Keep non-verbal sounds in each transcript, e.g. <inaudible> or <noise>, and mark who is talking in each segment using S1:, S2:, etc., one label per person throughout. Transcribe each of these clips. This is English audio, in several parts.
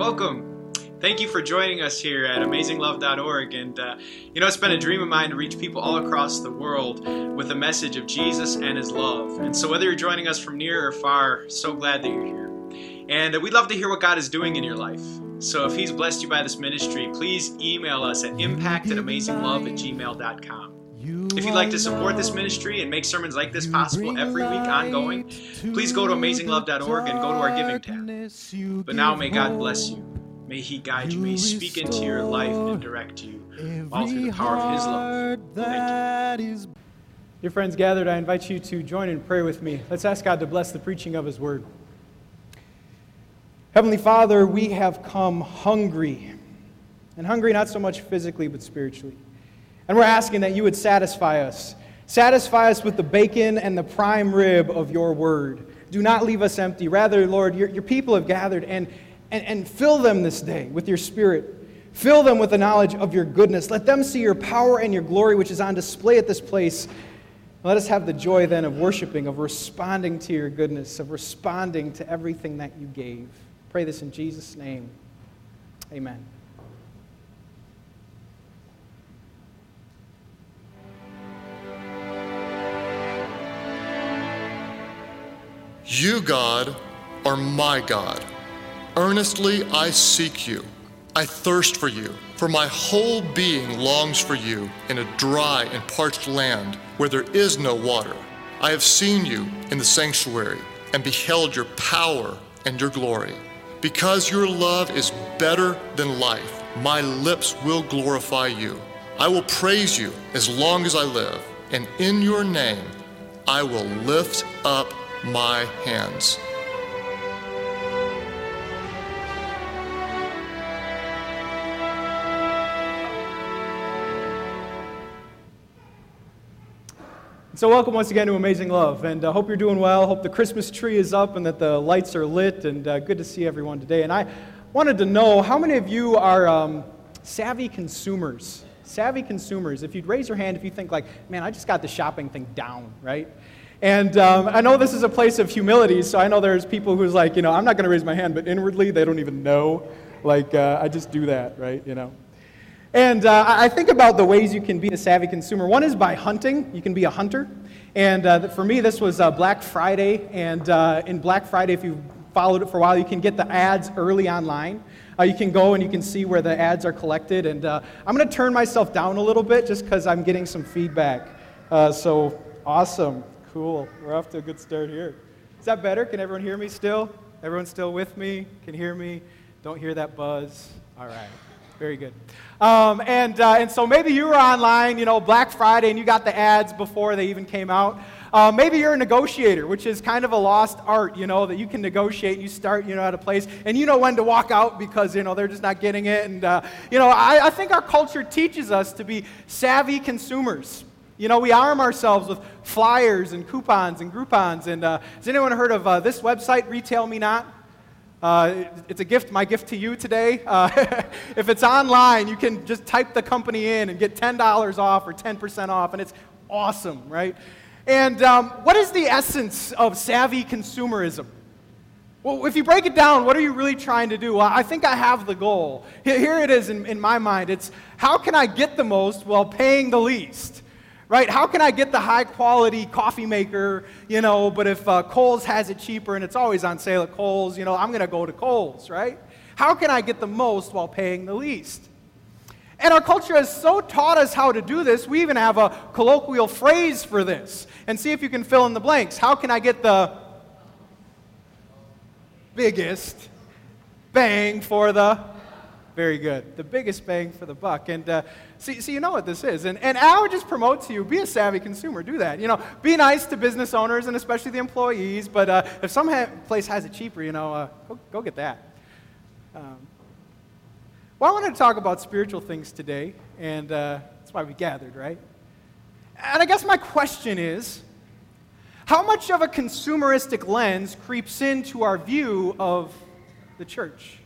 S1: Welcome. Thank you for joining us here at AmazingLove.org. And, uh, you know, it's been a dream of mine to reach people all across the world with a message of Jesus and His love. And so, whether you're joining us from near or far, so glad that you're here. And uh, we'd love to hear what God is doing in your life. So, if He's blessed you by this ministry, please email us at impact at amazinglove at gmail.com. If you'd like to support this ministry and make sermons like this possible every week ongoing, please go to amazinglove.org and go to our giving tab. But now may God bless you. May He guide you. May He speak into your life and direct you all through the power of His love. Thank you.
S2: Dear friends gathered, I invite you to join in prayer with me. Let's ask God to bless the preaching of His word. Heavenly Father, we have come hungry. And hungry not so much physically, but spiritually. And we're asking that you would satisfy us. Satisfy us with the bacon and the prime rib of your word. Do not leave us empty. Rather, Lord, your, your people have gathered and, and, and fill them this day with your spirit. Fill them with the knowledge of your goodness. Let them see your power and your glory, which is on display at this place. Let us have the joy then of worshiping, of responding to your goodness, of responding to everything that you gave. Pray this in Jesus' name. Amen.
S3: You, God, are my God. Earnestly I seek you. I thirst for you, for my whole being longs for you in a dry and parched land where there is no water. I have seen you in the sanctuary and beheld your power and your glory. Because your love is better than life, my lips will glorify you. I will praise you as long as I live, and in your name I will lift up my hands.
S2: So, welcome once again to Amazing Love, and I uh, hope you're doing well. Hope the Christmas tree is up and that the lights are lit, and uh, good to see everyone today. And I wanted to know how many of you are um, savvy consumers? Savvy consumers. If you'd raise your hand if you think, like, man, I just got the shopping thing down, right? And um, I know this is a place of humility, so I know there's people who's like, you know, I'm not going to raise my hand, but inwardly they don't even know. Like, uh, I just do that, right? You know. And uh, I think about the ways you can be a savvy consumer. One is by hunting. You can be a hunter. And uh, for me, this was uh, Black Friday. And uh, in Black Friday, if you've followed it for a while, you can get the ads early online. Uh, you can go and you can see where the ads are collected. And uh, I'm going to turn myself down a little bit just because I'm getting some feedback. so awesome. Cool. We're off to a good start here. Is that better? Can everyone hear me still? Everyone still with me? Can hear me? Don't hear that buzz? All right. Very good. Um, and, uh, and so maybe you were online, you know, Black Friday, and you got the ads before they even came out. Uh, maybe you're a negotiator, which is kind of a lost art, you know, that you can negotiate you start, you know, at a place and you know when to walk out because, you know, they're just not getting it. And, uh, you know, I, I think our culture teaches us to be savvy consumers. You know, we arm ourselves with flyers and coupons and Groupons. And uh, has anyone heard of uh, this website, Retail Me Not? Uh, it's a gift, my gift to you today. Uh, <laughs> if it's online, you can just type the company in and get $10 off or 10% off, and it's awesome, right? And um, what is the essence of savvy consumerism? Well, if you break it down, what are you really trying to do? Well, I think I have the goal. Here it is in, in my mind it's how can I get the most while paying the least? Right? How can I get the high quality coffee maker, you know, but if uh, Kohl's has it cheaper and it's always on sale at Kohl's, you know, I'm going to go to Kohl's, right? How can I get the most while paying the least? And our culture has so taught us how to do this, we even have a colloquial phrase for this. And see if you can fill in the blanks. How can I get the biggest bang for the very good. The biggest bang for the buck. And uh, see, see, you know what this is. And, and I would just promote to you be a savvy consumer. Do that. You know, be nice to business owners and especially the employees. But uh, if some ha- place has it cheaper, you know, uh, go, go get that. Um, well, I wanted to talk about spiritual things today. And uh, that's why we gathered, right? And I guess my question is how much of a consumeristic lens creeps into our view of the church?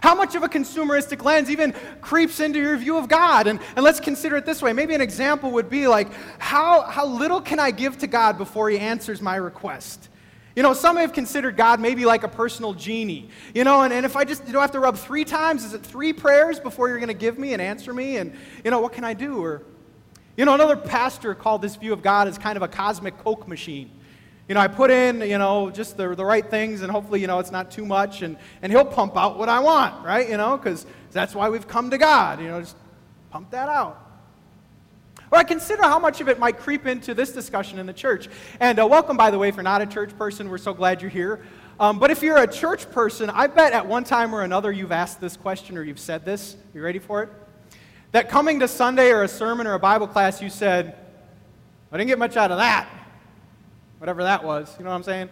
S2: How much of a consumeristic lens even creeps into your view of God? And, and let's consider it this way. Maybe an example would be like, how, how little can I give to God before He answers my request? You know, some have considered God maybe like a personal genie. You know, and, and if I just you know, have to rub three times, is it three prayers before you're going to give me and answer me? And, you know, what can I do? Or, you know, another pastor called this view of God as kind of a cosmic Coke machine. You know, I put in, you know, just the, the right things, and hopefully, you know, it's not too much, and, and he'll pump out what I want, right? You know, because that's why we've come to God. You know, just pump that out. Or I consider how much of it might creep into this discussion in the church. And uh, welcome, by the way, if you're not a church person, we're so glad you're here. Um, but if you're a church person, I bet at one time or another you've asked this question or you've said this. You ready for it? That coming to Sunday or a sermon or a Bible class, you said, I didn't get much out of that. Whatever that was. You know what I'm saying?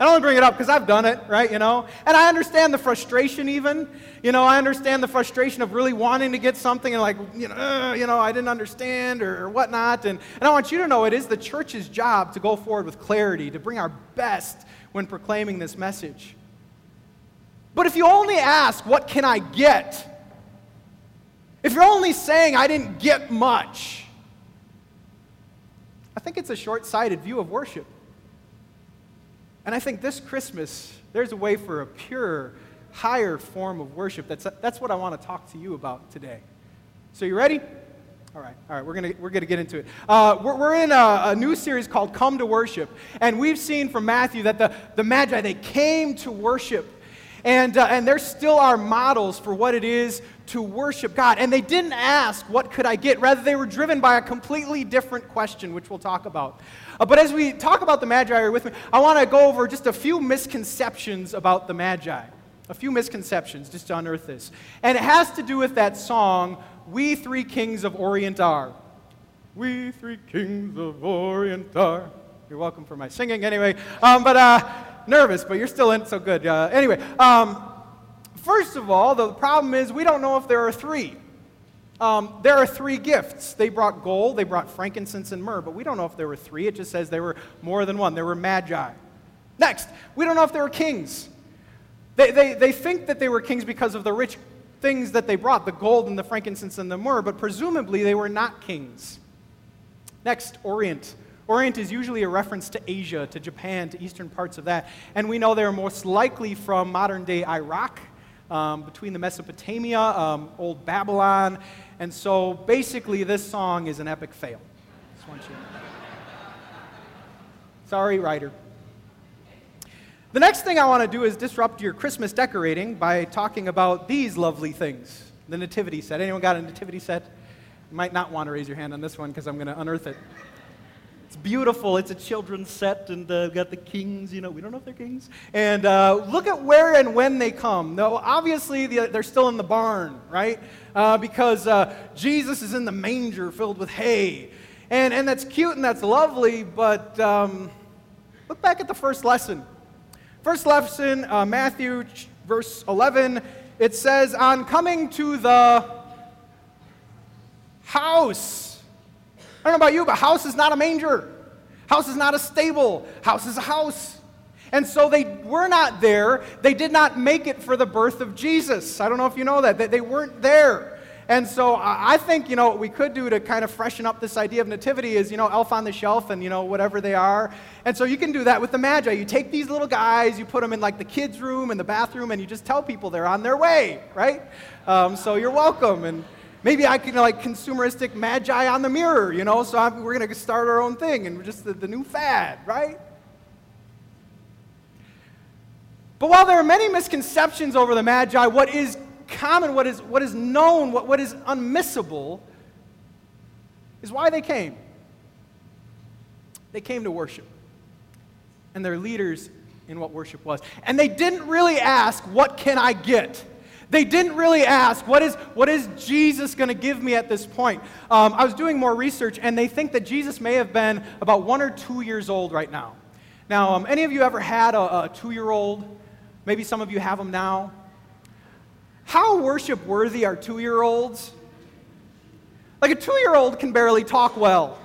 S2: I only bring it up because I've done it, right? You know? And I understand the frustration, even. You know, I understand the frustration of really wanting to get something and, like, you know, uh, you know I didn't understand or, or whatnot. And, and I want you to know it is the church's job to go forward with clarity, to bring our best when proclaiming this message. But if you only ask, what can I get? If you're only saying, I didn't get much, I think it's a short sighted view of worship. And I think this Christmas, there's a way for a pure, higher form of worship. That's, that's what I want to talk to you about today. So, you ready? All right, all right, we're going we're gonna get into it. Uh, we're, we're in a, a, new series called Come to Worship. And we've seen from Matthew that the, the Magi, they came to worship. And, uh, and they're still our models for what it is to worship God. And they didn't ask, What could I get? Rather, they were driven by a completely different question, which we'll talk about. Uh, but as we talk about the Magi are with me, I want to go over just a few misconceptions about the Magi. A few misconceptions just to unearth this. And it has to do with that song, We Three Kings of Orient Are. We Three Kings of Orient Are. You're welcome for my singing anyway. Um, but uh, nervous, but you're still in so good. Uh, anyway, um, first of all, the problem is we don't know if there are three. Um, there are three gifts. They brought gold, they brought frankincense and myrrh, but we don't know if there were three. It just says there were more than one. There were magi. Next, we don't know if they were kings. They, they, they think that they were kings because of the rich things that they brought the gold and the frankincense and the myrrh, but presumably they were not kings. Next, Orient. Orient is usually a reference to Asia, to Japan, to eastern parts of that. And we know they're most likely from modern day Iraq, um, between the Mesopotamia, um, Old Babylon, and so basically, this song is an epic fail. Just want you Sorry, writer. The next thing I want to do is disrupt your Christmas decorating by talking about these lovely things the nativity set. Anyone got a nativity set? You might not want to raise your hand on this one because I'm going to unearth it. It's beautiful. It's a children's set, and uh, got the kings. You know, we don't know if they're kings. And uh, look at where and when they come. Though obviously they're still in the barn, right? Uh, because uh, Jesus is in the manger filled with hay, and and that's cute and that's lovely. But um, look back at the first lesson. First lesson, uh, Matthew verse 11. It says, "On coming to the house." I don't know about you, but house is not a manger. House is not a stable. House is a house. And so they were not there. They did not make it for the birth of Jesus. I don't know if you know that. They weren't there. And so I think, you know, what we could do to kind of freshen up this idea of nativity is, you know, elf on the shelf and, you know, whatever they are. And so you can do that with the Magi. You take these little guys, you put them in like the kids' room and the bathroom, and you just tell people they're on their way, right? Um, so you're welcome. And Maybe I can like consumeristic magi on the mirror, you know, so I'm, we're going to start our own thing and just the, the new fad, right? But while there are many misconceptions over the Magi, what is common, what is, what is known, what, what is unmissable is why they came. They came to worship. And they're leaders in what worship was. And they didn't really ask, What can I get? They didn't really ask, what is, what is Jesus going to give me at this point? Um, I was doing more research, and they think that Jesus may have been about one or two years old right now. Now, um, any of you ever had a, a two year old? Maybe some of you have them now. How worship worthy are two year olds? Like a two year old can barely talk well.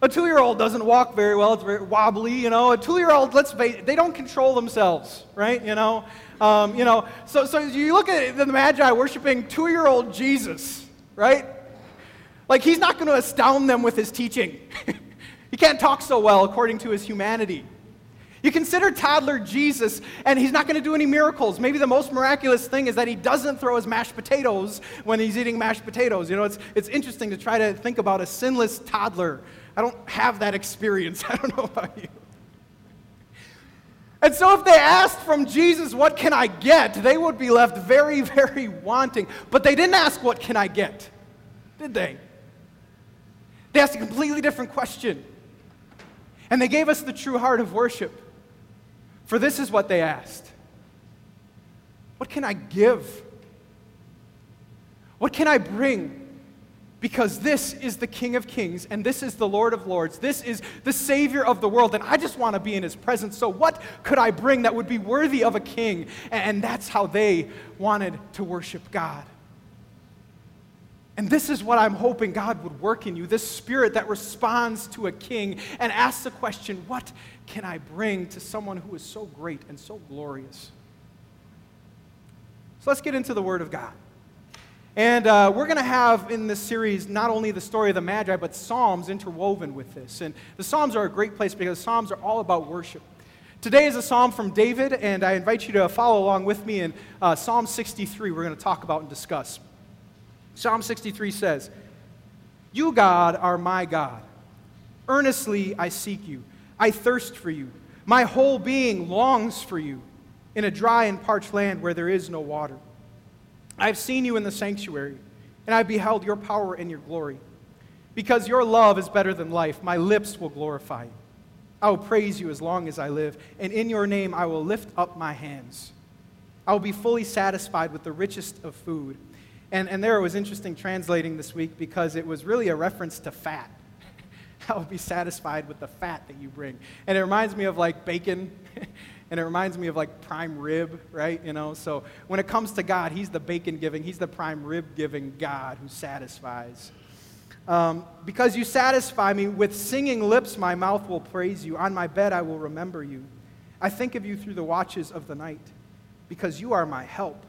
S2: A two year old doesn't walk very well, it's very wobbly, you know. A two year old, let's face they don't control themselves, right? You know, um, you know, so, so you look at the Magi worshiping two year old Jesus, right? Like, he's not going to astound them with his teaching. <laughs> he can't talk so well according to his humanity. You consider toddler Jesus, and he's not going to do any miracles. Maybe the most miraculous thing is that he doesn't throw his mashed potatoes when he's eating mashed potatoes. You know, it's, it's interesting to try to think about a sinless toddler. I don't have that experience. <laughs> I don't know about you. And so, if they asked from Jesus, What can I get? they would be left very, <laughs> very wanting. But they didn't ask, What can I get? Did they? They asked a completely different question. And they gave us the true heart of worship. For this is what they asked What can I give? What can I bring? Because this is the King of Kings and this is the Lord of Lords. This is the Savior of the world, and I just want to be in His presence. So, what could I bring that would be worthy of a king? And that's how they wanted to worship God. And this is what I'm hoping God would work in you this spirit that responds to a king and asks the question, What can I bring to someone who is so great and so glorious? So let's get into the Word of God. And uh, we're going to have in this series not only the story of the Magi, but Psalms interwoven with this. And the Psalms are a great place because Psalms are all about worship. Today is a psalm from David, and I invite you to follow along with me in uh, Psalm 63, we're going to talk about and discuss. Psalm 63 says, You, God, are my God. Earnestly I seek you. I thirst for you. My whole being longs for you in a dry and parched land where there is no water. I have seen you in the sanctuary, and I beheld your power and your glory. Because your love is better than life, my lips will glorify you. I will praise you as long as I live, and in your name I will lift up my hands. I will be fully satisfied with the richest of food and, and there it was interesting translating this week because it was really a reference to fat. <laughs> I will be satisfied with the fat that you bring. And it reminds me of like bacon, <laughs> and it reminds me of like prime rib, right? You know, so when it comes to God, He's the bacon giving, He's the prime rib giving God who satisfies. Um, because you satisfy me with singing lips, my mouth will praise you. On my bed, I will remember you. I think of you through the watches of the night, because you are my help.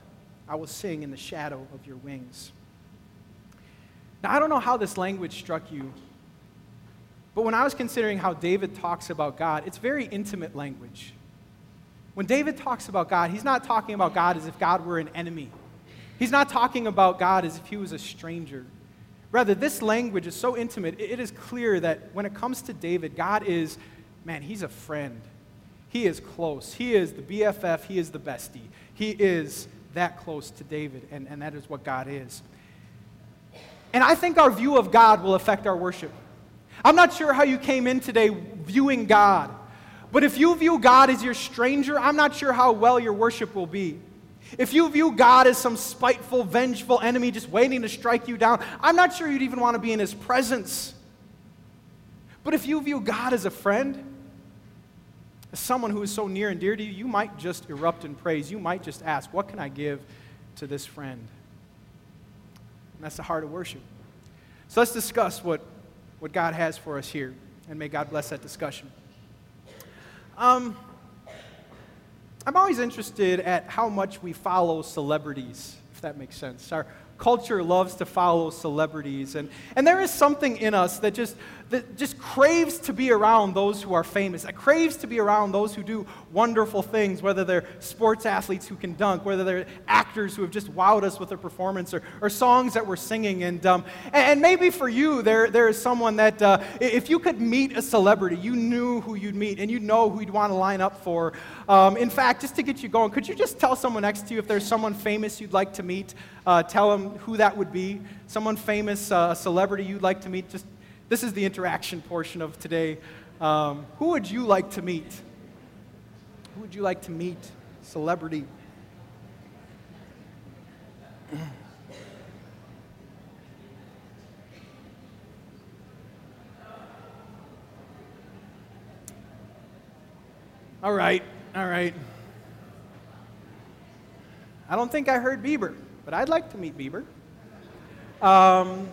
S2: I will sing in the shadow of your wings. Now, I don't know how this language struck you, but when I was considering how David talks about God, it's very intimate language. When David talks about God, he's not talking about God as if God were an enemy. He's not talking about God as if he was a stranger. Rather, this language is so intimate, it is clear that when it comes to David, God is, man, he's a friend. He is close. He is the BFF. He is the bestie. He is that close to David, and, and that is what God is. And I think our view of God will affect our worship. I'm not sure how you came in today viewing God, but if you view God as your stranger, I'm not sure how well your worship will be. If you view God as some spiteful, vengeful enemy just waiting to strike you down, I'm not sure you'd even want to be in his presence. But if you view God as a friend, as someone who is so near and dear to you, you might just erupt in praise. You might just ask, What can I give to this friend? And that's the heart of worship. So let's discuss what, what God has for us here, and may God bless that discussion. Um, I'm always interested at how much we follow celebrities, if that makes sense. Our culture loves to follow celebrities, and, and there is something in us that just that just craves to be around those who are famous, that craves to be around those who do wonderful things, whether they're sports athletes who can dunk, whether they're actors who have just wowed us with their performance, or, or songs that we're singing. And, um, and maybe for you, there, there is someone that uh, if you could meet a celebrity, you knew who you'd meet, and you'd know who you'd want to line up for. Um, in fact, just to get you going, could you just tell someone next to you if there's someone famous you'd like to meet? Uh, tell them who that would be. Someone famous, uh, a celebrity you'd like to meet. Just this is the interaction portion of today. Um, who would you like to meet? Who would you like to meet? Celebrity. All right, all right. I don't think I heard Bieber, but I'd like to meet Bieber. Um,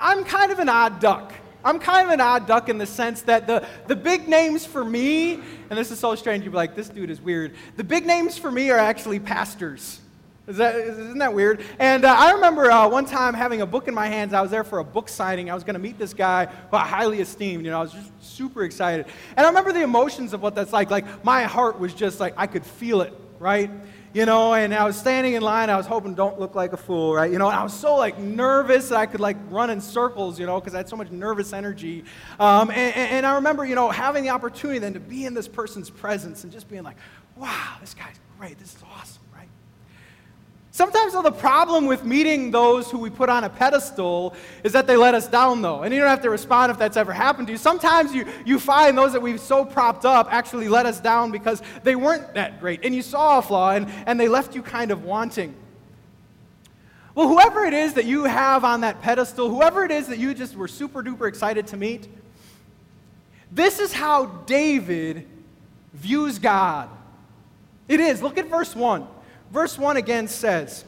S2: I'm kind of an odd duck. I'm kind of an odd duck in the sense that the, the big names for me, and this is so strange, you'd be like, this dude is weird. The big names for me are actually pastors. Is that, isn't that weird? And uh, I remember uh, one time having a book in my hands. I was there for a book signing. I was going to meet this guy who I highly esteemed. You know, I was just super excited. And I remember the emotions of what that's like. Like, my heart was just like, I could feel it, right? You know, and I was standing in line. I was hoping don't look like a fool, right? You know, and I was so like nervous that I could like run in circles, you know, because I had so much nervous energy. Um, and, and I remember, you know, having the opportunity then to be in this person's presence and just being like, wow, this guy's great. This is awesome. Sometimes, though, the problem with meeting those who we put on a pedestal is that they let us down, though. And you don't have to respond if that's ever happened to you. Sometimes you, you find those that we've so propped up actually let us down because they weren't that great. And you saw a flaw and, and they left you kind of wanting. Well, whoever it is that you have on that pedestal, whoever it is that you just were super duper excited to meet, this is how David views God. It is. Look at verse 1. Verse 1 again says,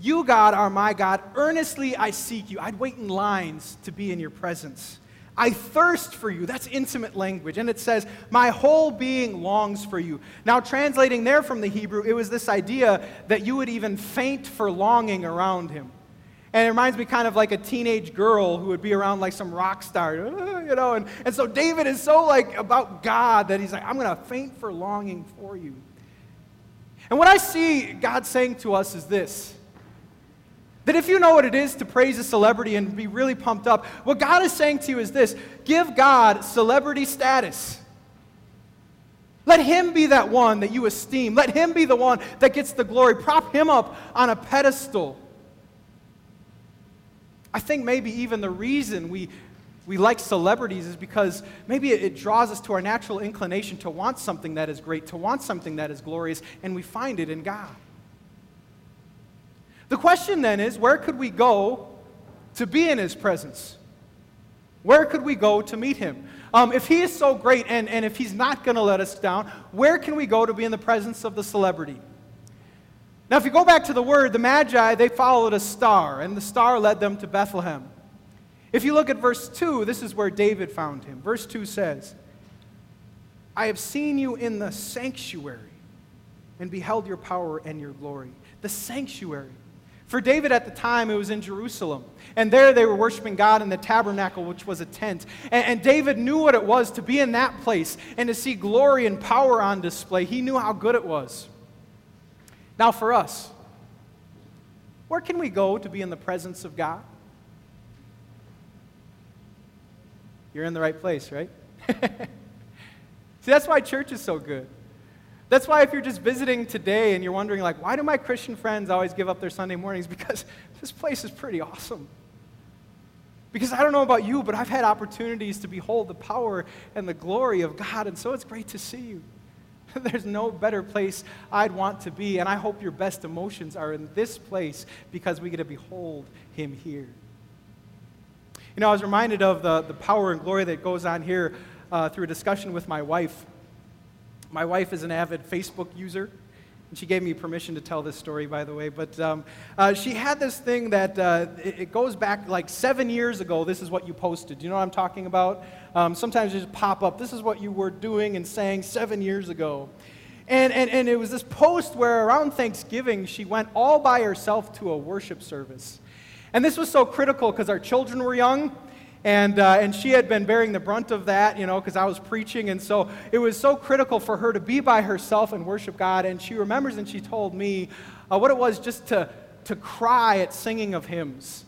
S2: You, God, are my God. Earnestly I seek you. I'd wait in lines to be in your presence. I thirst for you. That's intimate language. And it says, My whole being longs for you. Now, translating there from the Hebrew, it was this idea that you would even faint for longing around him. And it reminds me kind of like a teenage girl who would be around like some rock star, <laughs> you know. And, and so David is so like about God that he's like, I'm going to faint for longing for you. And what I see God saying to us is this that if you know what it is to praise a celebrity and be really pumped up, what God is saying to you is this give God celebrity status. Let him be that one that you esteem. Let him be the one that gets the glory. Prop him up on a pedestal. I think maybe even the reason we we like celebrities is because maybe it draws us to our natural inclination to want something that is great, to want something that is glorious, and we find it in God. The question then is where could we go to be in His presence? Where could we go to meet Him? Um, if He is so great and, and if He's not going to let us down, where can we go to be in the presence of the celebrity? Now, if you go back to the word, the Magi, they followed a star, and the star led them to Bethlehem. If you look at verse 2, this is where David found him. Verse 2 says, I have seen you in the sanctuary and beheld your power and your glory. The sanctuary. For David at the time, it was in Jerusalem. And there they were worshiping God in the tabernacle, which was a tent. And, and, David knew what it was to be in that place and to see glory and power on display. He knew how good it was. Now, for us, where can we go to be in the presence of God? You're in the right place, right? <laughs> See, that's why church is so good. That's why if you're just visiting today and you're wondering, like, why do my Christian friends always give up their Sunday mornings? <laughs> Because this place is pretty awesome. Because I don't know about you, but I've had opportunities to behold the power and the glory of God, and so it's great to see you. <laughs> There's no better place I'd want to be, and I hope your best emotions are in this place because we get to behold Him here. You know, I was reminded of the, the power and glory that goes on here uh, through a discussion with my wife. My wife is an avid Facebook user. And she gave me permission to tell this story, by the way. But um, uh, she had this thing that uh, it, it, goes back like seven years ago. This is what you posted. You know what I'm talking about? Um, sometimes you just pop up. This is what you were doing and saying seven years ago. And, and, and it was this post where around Thanksgiving, she went all by herself to a worship service. And this was so critical because our children were young. And, uh, and she had been bearing the brunt of that, you know, because I was preaching. And so it was so critical for her to be by herself and worship God. And she remembers and she told me uh, what it was just to, to cry at singing of hymns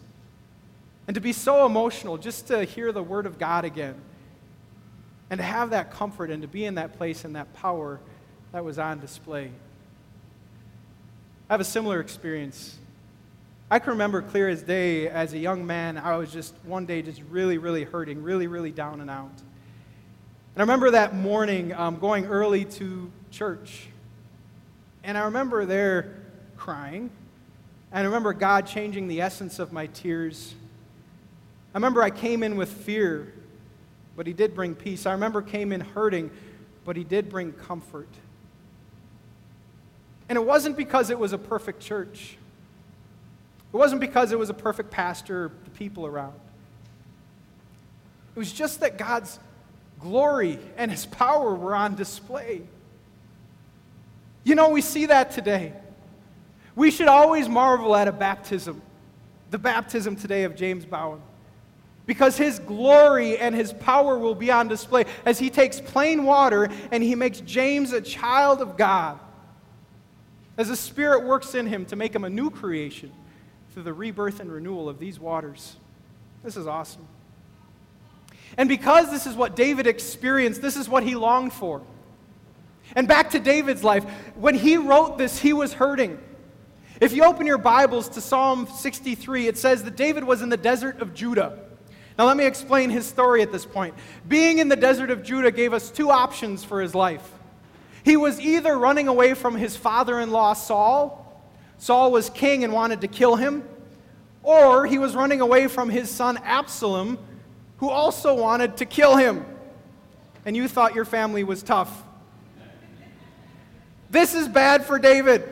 S2: and to be so emotional just to hear the word of God again and to have that comfort and to be in that place and that power that was on display. I have a similar experience I can remember clear as day as a young man, I was just one day just really, really hurting, really, really down and out. And I remember that morning um, going early to church. And I remember there crying. And I remember God changing the essence of my tears. I remember I came in with fear, but He did bring peace. I remember came in hurting, but He did bring comfort. And it wasn't because it was a perfect church. It wasn't because it was a perfect pastor, the people around. It was just that God's glory and his power were on display. You know, we see that today. We should always marvel at a baptism, the baptism today of James Bowen, because his glory and his power will be on display as he takes plain water and he makes James a child of God. As the Spirit works in him to make him a new creation through the rebirth and renewal of these waters. This is awesome. And because this is what David experienced, this is what he longed for. And back to David's life, when he wrote this, he was hurting. If you open your Bibles to Psalm 63, it says that David was in the desert of Judah. Now, let me explain his story at this point. Being in the desert of Judah gave us two options for his life. He was either running away from his father in law, Saul, Saul was king and wanted to kill him, or he was running away from his son Absalom, who also wanted to kill him. And you thought your family was tough. This is bad for David.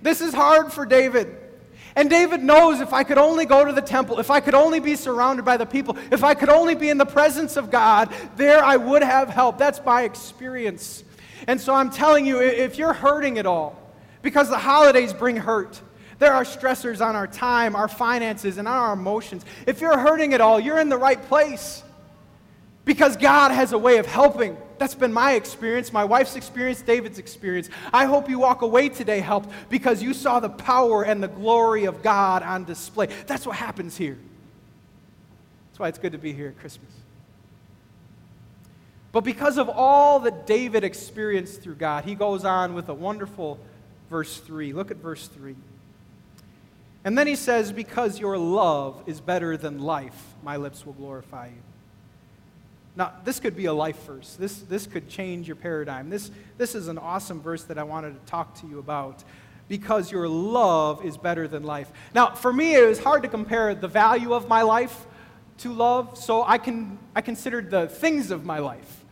S2: This is hard for David. And David knows if I could only go to the temple, if I could only be surrounded by the people, if I could only be in the presence of God, there I would have help. That's my experience. And so I'm telling you, if you're hurting at all, because the holidays bring hurt, there are stressors on our time, our finances, and on our emotions. If you're hurting at all, you're in the right place because God has a way of helping. That's been my experience, my wife's experience, David's experience. I hope you walk away today helped because you saw the power and the glory of God on display. That's what happens here. That's why it's good to be here at Christmas. But because of all that David experienced through God, he goes on with a wonderful verse 3. Look at verse 3. And then he says, Because your love is better than life, my lips will glorify you. Now, this could be a life verse. This, this could change your paradigm. This, this is an awesome verse that I wanted to talk to you about because your love is better than life. Now, for me, it was hard to compare the value of my life to love, so I, can, I considered the things of my life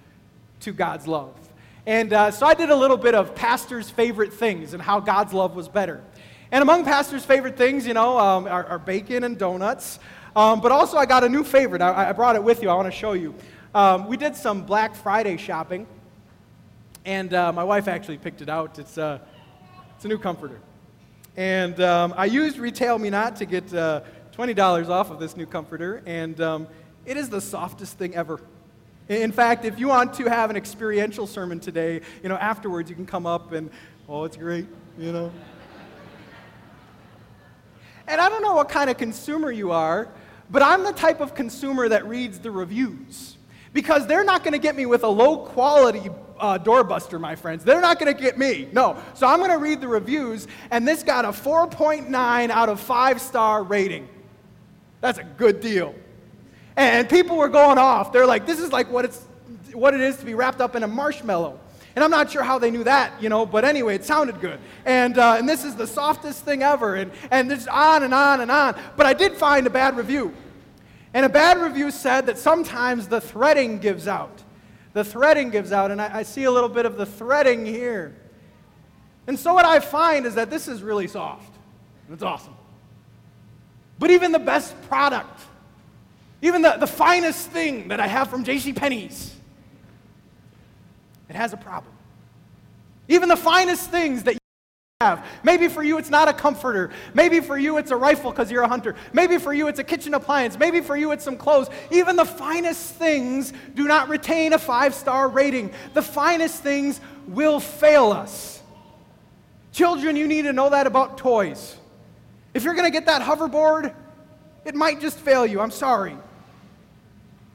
S2: to God's love. And uh, so I did a little bit of pastor's favorite things and how God's love was better. And among pastor's favorite things, you know, um, are, are, bacon and donuts. Um, but also, I got a new favorite. I, I brought it with you. I want to show you. Um, we did some Black Friday shopping, and uh, my wife actually picked it out. It's, uh, it's a new comforter. And um, I used Retail Me Not to get uh, $20 off of this new comforter, and um, it is the softest thing ever. In fact, if you want to have an experiential sermon today, you know, afterwards you can come up and, oh, it's great, you know. And I don't know what kind of consumer you are, but I'm the type of consumer that reads the reviews because they're not going to get me with a low quality uh, doorbuster, my friends. They're not going to get me. No. So I'm going to read the reviews, and this got a 4.9 out of 5 star rating. That's a good deal. And people were going off. They're like, this is like what, it's, what it is to be wrapped up in a marshmallow. And I'm not sure how they knew that, you know, but anyway, it sounded good. And, uh, and this is the softest thing ever. And, and it's on and on and on. But I did find a bad review. And a bad review said that sometimes the threading gives out. The threading gives out, and I, I see a little bit of the threading here. And so what I find is that this is really soft. It's awesome. But even the best product, even the, the finest thing that I have from J.C. Penney's, it has a problem. Even the finest things that you have. Maybe for you it's not a comforter. Maybe for you it's a rifle because you're a hunter. Maybe for you it's a kitchen appliance. Maybe for you it's some clothes. Even the finest things do not retain a five star rating. The finest things will fail us. Children, you need to know that about toys. If you're going to get that hoverboard, it might just fail you. I'm sorry.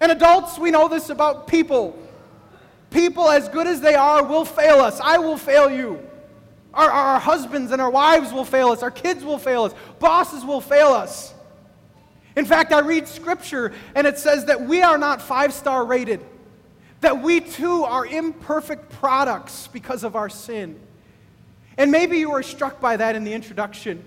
S2: And adults, we know this about people. People, as good as they are, will fail us. I will fail you. Our, our husbands and our wives will fail us. Our kids will fail us. Bosses will fail us. In fact, I read scripture and it says that we are not five star rated, that we too are imperfect products because of our sin. And maybe you were struck by that in the introduction.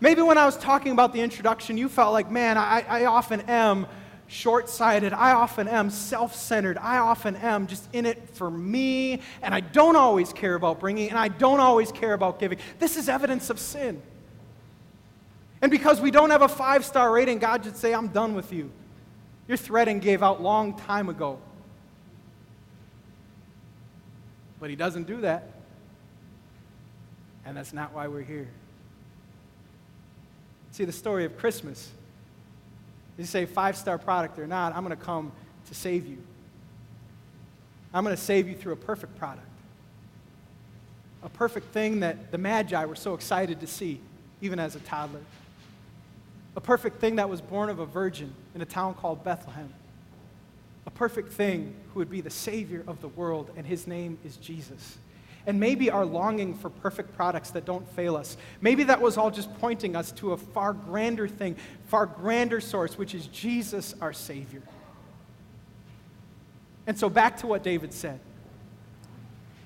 S2: Maybe when I was talking about the introduction, you felt like, man, I, I often am short sighted. I often am self centered. I often am just in it for me, and I don't always care about bringing, and I don't always care about giving. This is evidence of sin. And because we don't have a five star rating, God should say, I'm done with you. Your threading gave out long time ago. But He doesn't do that. And that's not why we're here. See, the story of Christmas, you say five star product or not, I'm going to come to save you. I'm going to save you through a perfect product. A perfect thing that the Magi were so excited to see, even as a toddler. A perfect thing that was born of a virgin in a town called Bethlehem. A perfect thing who would be the Savior of the world, and his name is Jesus. And maybe our longing for perfect products that don't fail us, maybe that was all just pointing us to a far grander thing, far grander source, which is Jesus, our Savior. And so back to what David said.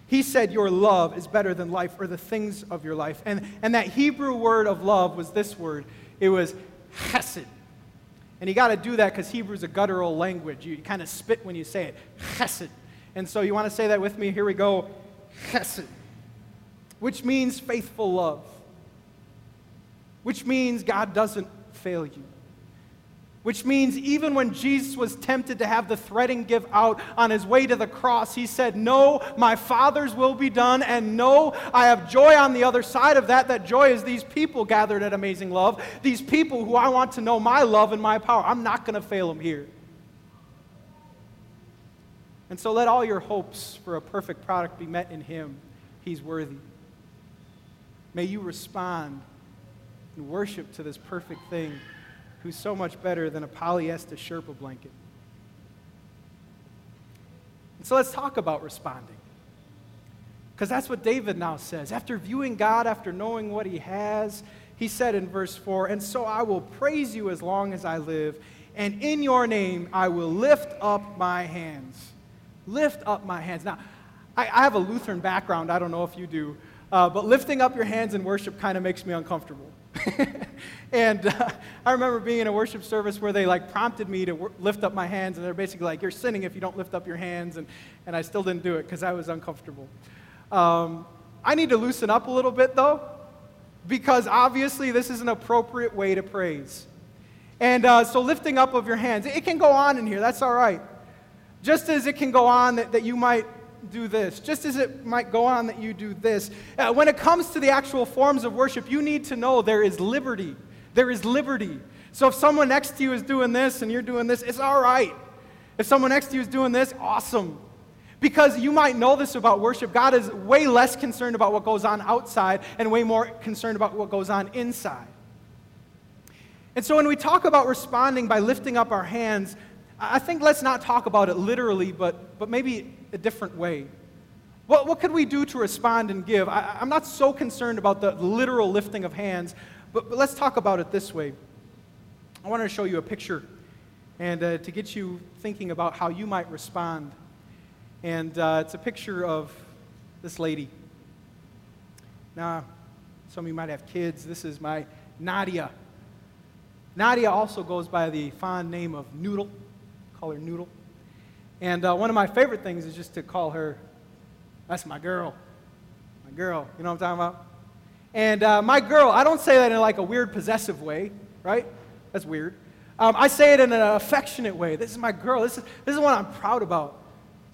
S2: He said, Your love is better than life, or the things of your life. And, and that Hebrew word of love was this word it was chesed. And you got to do that because Hebrew is a guttural language. You kind of spit when you say it. Chesed. And so you want to say that with me? Here we go. Chesed. Which means faithful love. Which means God doesn't fail you which means even when Jesus was tempted to have the threading give out on his way to the cross, he said, No, my Father's will be done, and no, I have joy on the other side of that. That joy is these people gathered at Amazing Love, these people who I want to know my love and my power. I'm not going to fail them here. And so let all your hopes for a perfect product be met in him. He's worthy. May you respond and worship to this perfect thing who's so much better than a polyester Sherpa blanket. And so let's talk about responding. Because that's what David now says. After viewing God, after knowing what he has, he said in verse 4 And so I will praise you as long as I live, and in your name I will lift up my hands. Lift up my hands. Now, I, I have a Lutheran background. I don't know if you do. Uh, but lifting up your hands in worship kind of makes me uncomfortable. <laughs> and uh, I remember being in a worship service where they like prompted me to lift up my hands, and they're basically like, "You're sinning if you don't lift up your hands," and, and I still didn't do it because I was uncomfortable. Um, I need to loosen up a little bit though, because obviously this is an appropriate way to praise. And uh, so lifting up of your hands, it can go on in here. That's all right. Just as it can go on that, that you might do this, just as it might go on that you do this. Uh, when it comes to the actual forms of worship, you need to know there is liberty. There is liberty. So if someone next to you is doing this and you're doing this, it's all right. If someone next to you is doing this, awesome. Because you might know this about worship. God is way less concerned about what goes on outside and way more concerned about what goes on inside. And so when we talk about responding by lifting up our hands, I think let's not talk about it literally, but, but maybe a different way. What, what could we do to respond and give? I, am not so concerned about the literal lifting of hands, but, but, let's talk about it this way. I want to show you a picture and uh, to get you thinking about how you might respond. And uh, it's a picture of this lady. Now, some of you might have kids. This is my Nadia. Nadia also goes by the fond name of Noodle call her Noodle. And uh, one of my favorite things is just to call her, that's my girl. My girl. You know what I'm talking about? And uh, my girl, I don't say that in like a weird possessive way, right? That's weird. Um, I say it in an affectionate way. This is my girl. This is, this is what I'm proud about.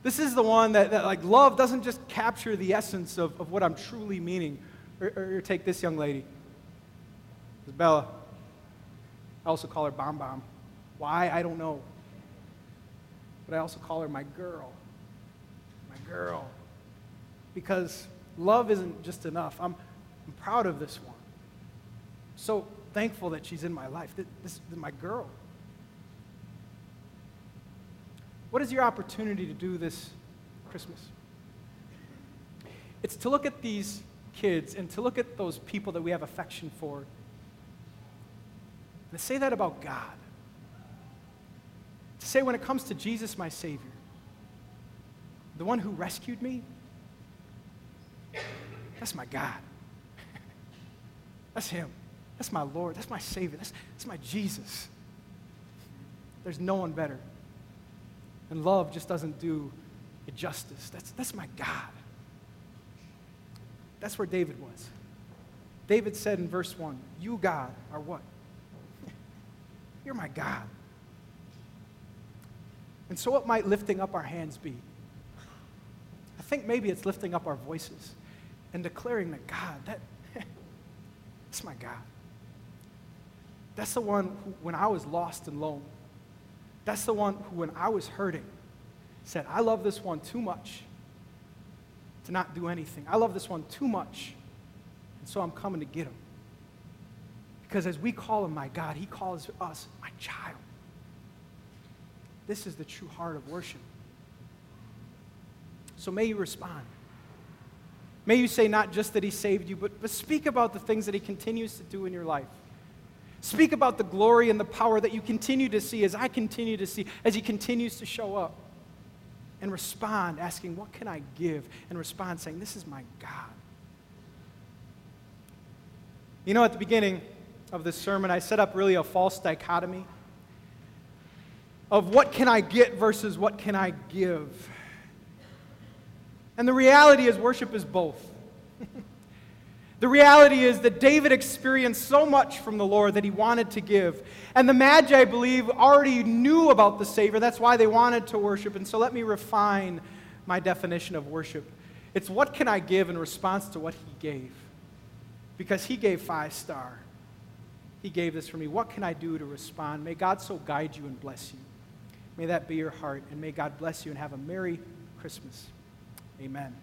S2: This is the one that, that like, love doesn't just capture the essence of, of what I'm truly meaning. Or, or take this young lady. This is Bella. I also call her Bomb Bomb. Why? I don't know but I also call her my girl. My girl. Because love isn't just enough. I'm, I'm proud of this one. So thankful that she's in my life. This, this is my girl. What is your opportunity to do this Christmas? It's to look at these kids and to look at those people that we have affection for and to say that about God. To say, when it comes to Jesus, my Savior, the one who rescued me, that's my God. <laughs> That's Him. That's my Lord. That's my Savior. That's, that's my Jesus. There's no one better. And love just doesn't do it justice. That's, that's my God. That's where David was. David said in verse 1, You, God, are what? <laughs> You're my God. And so, what might lifting up our hands be? I think maybe it's lifting up our voices and declaring that God, that, <laughs> That's my God. That's the one who, when I was lost and alone, that's the one who, when I was hurting, said, I love this one too much to not do anything. I love this one too much, and so I'm coming to get him. Because as we call him my God, he calls us my child. This is the true heart of worship. So may you respond. May you say not just that he saved you, but, but speak about the things that he continues to do in your life. Speak about the glory and the power that you continue to see as I continue to see, as he continues to show up. And respond, asking, What can I give? And respond, saying, This is my God. You know, at the beginning of this sermon, I set up really a false dichotomy of what can I get versus what can I give. And the reality is, worship is both. <laughs> the reality is that David experienced so much from the Lord that he wanted to give. And the Magi, I believe, already knew about the Savior. That's why they wanted to worship. And so let me refine my definition of worship it's what can I give in response to what he gave? Because he gave five star. He gave this for me. What can I do to respond? May God so guide you and bless you. May that be your heart. And may God bless you and have a Merry Christmas. Amen.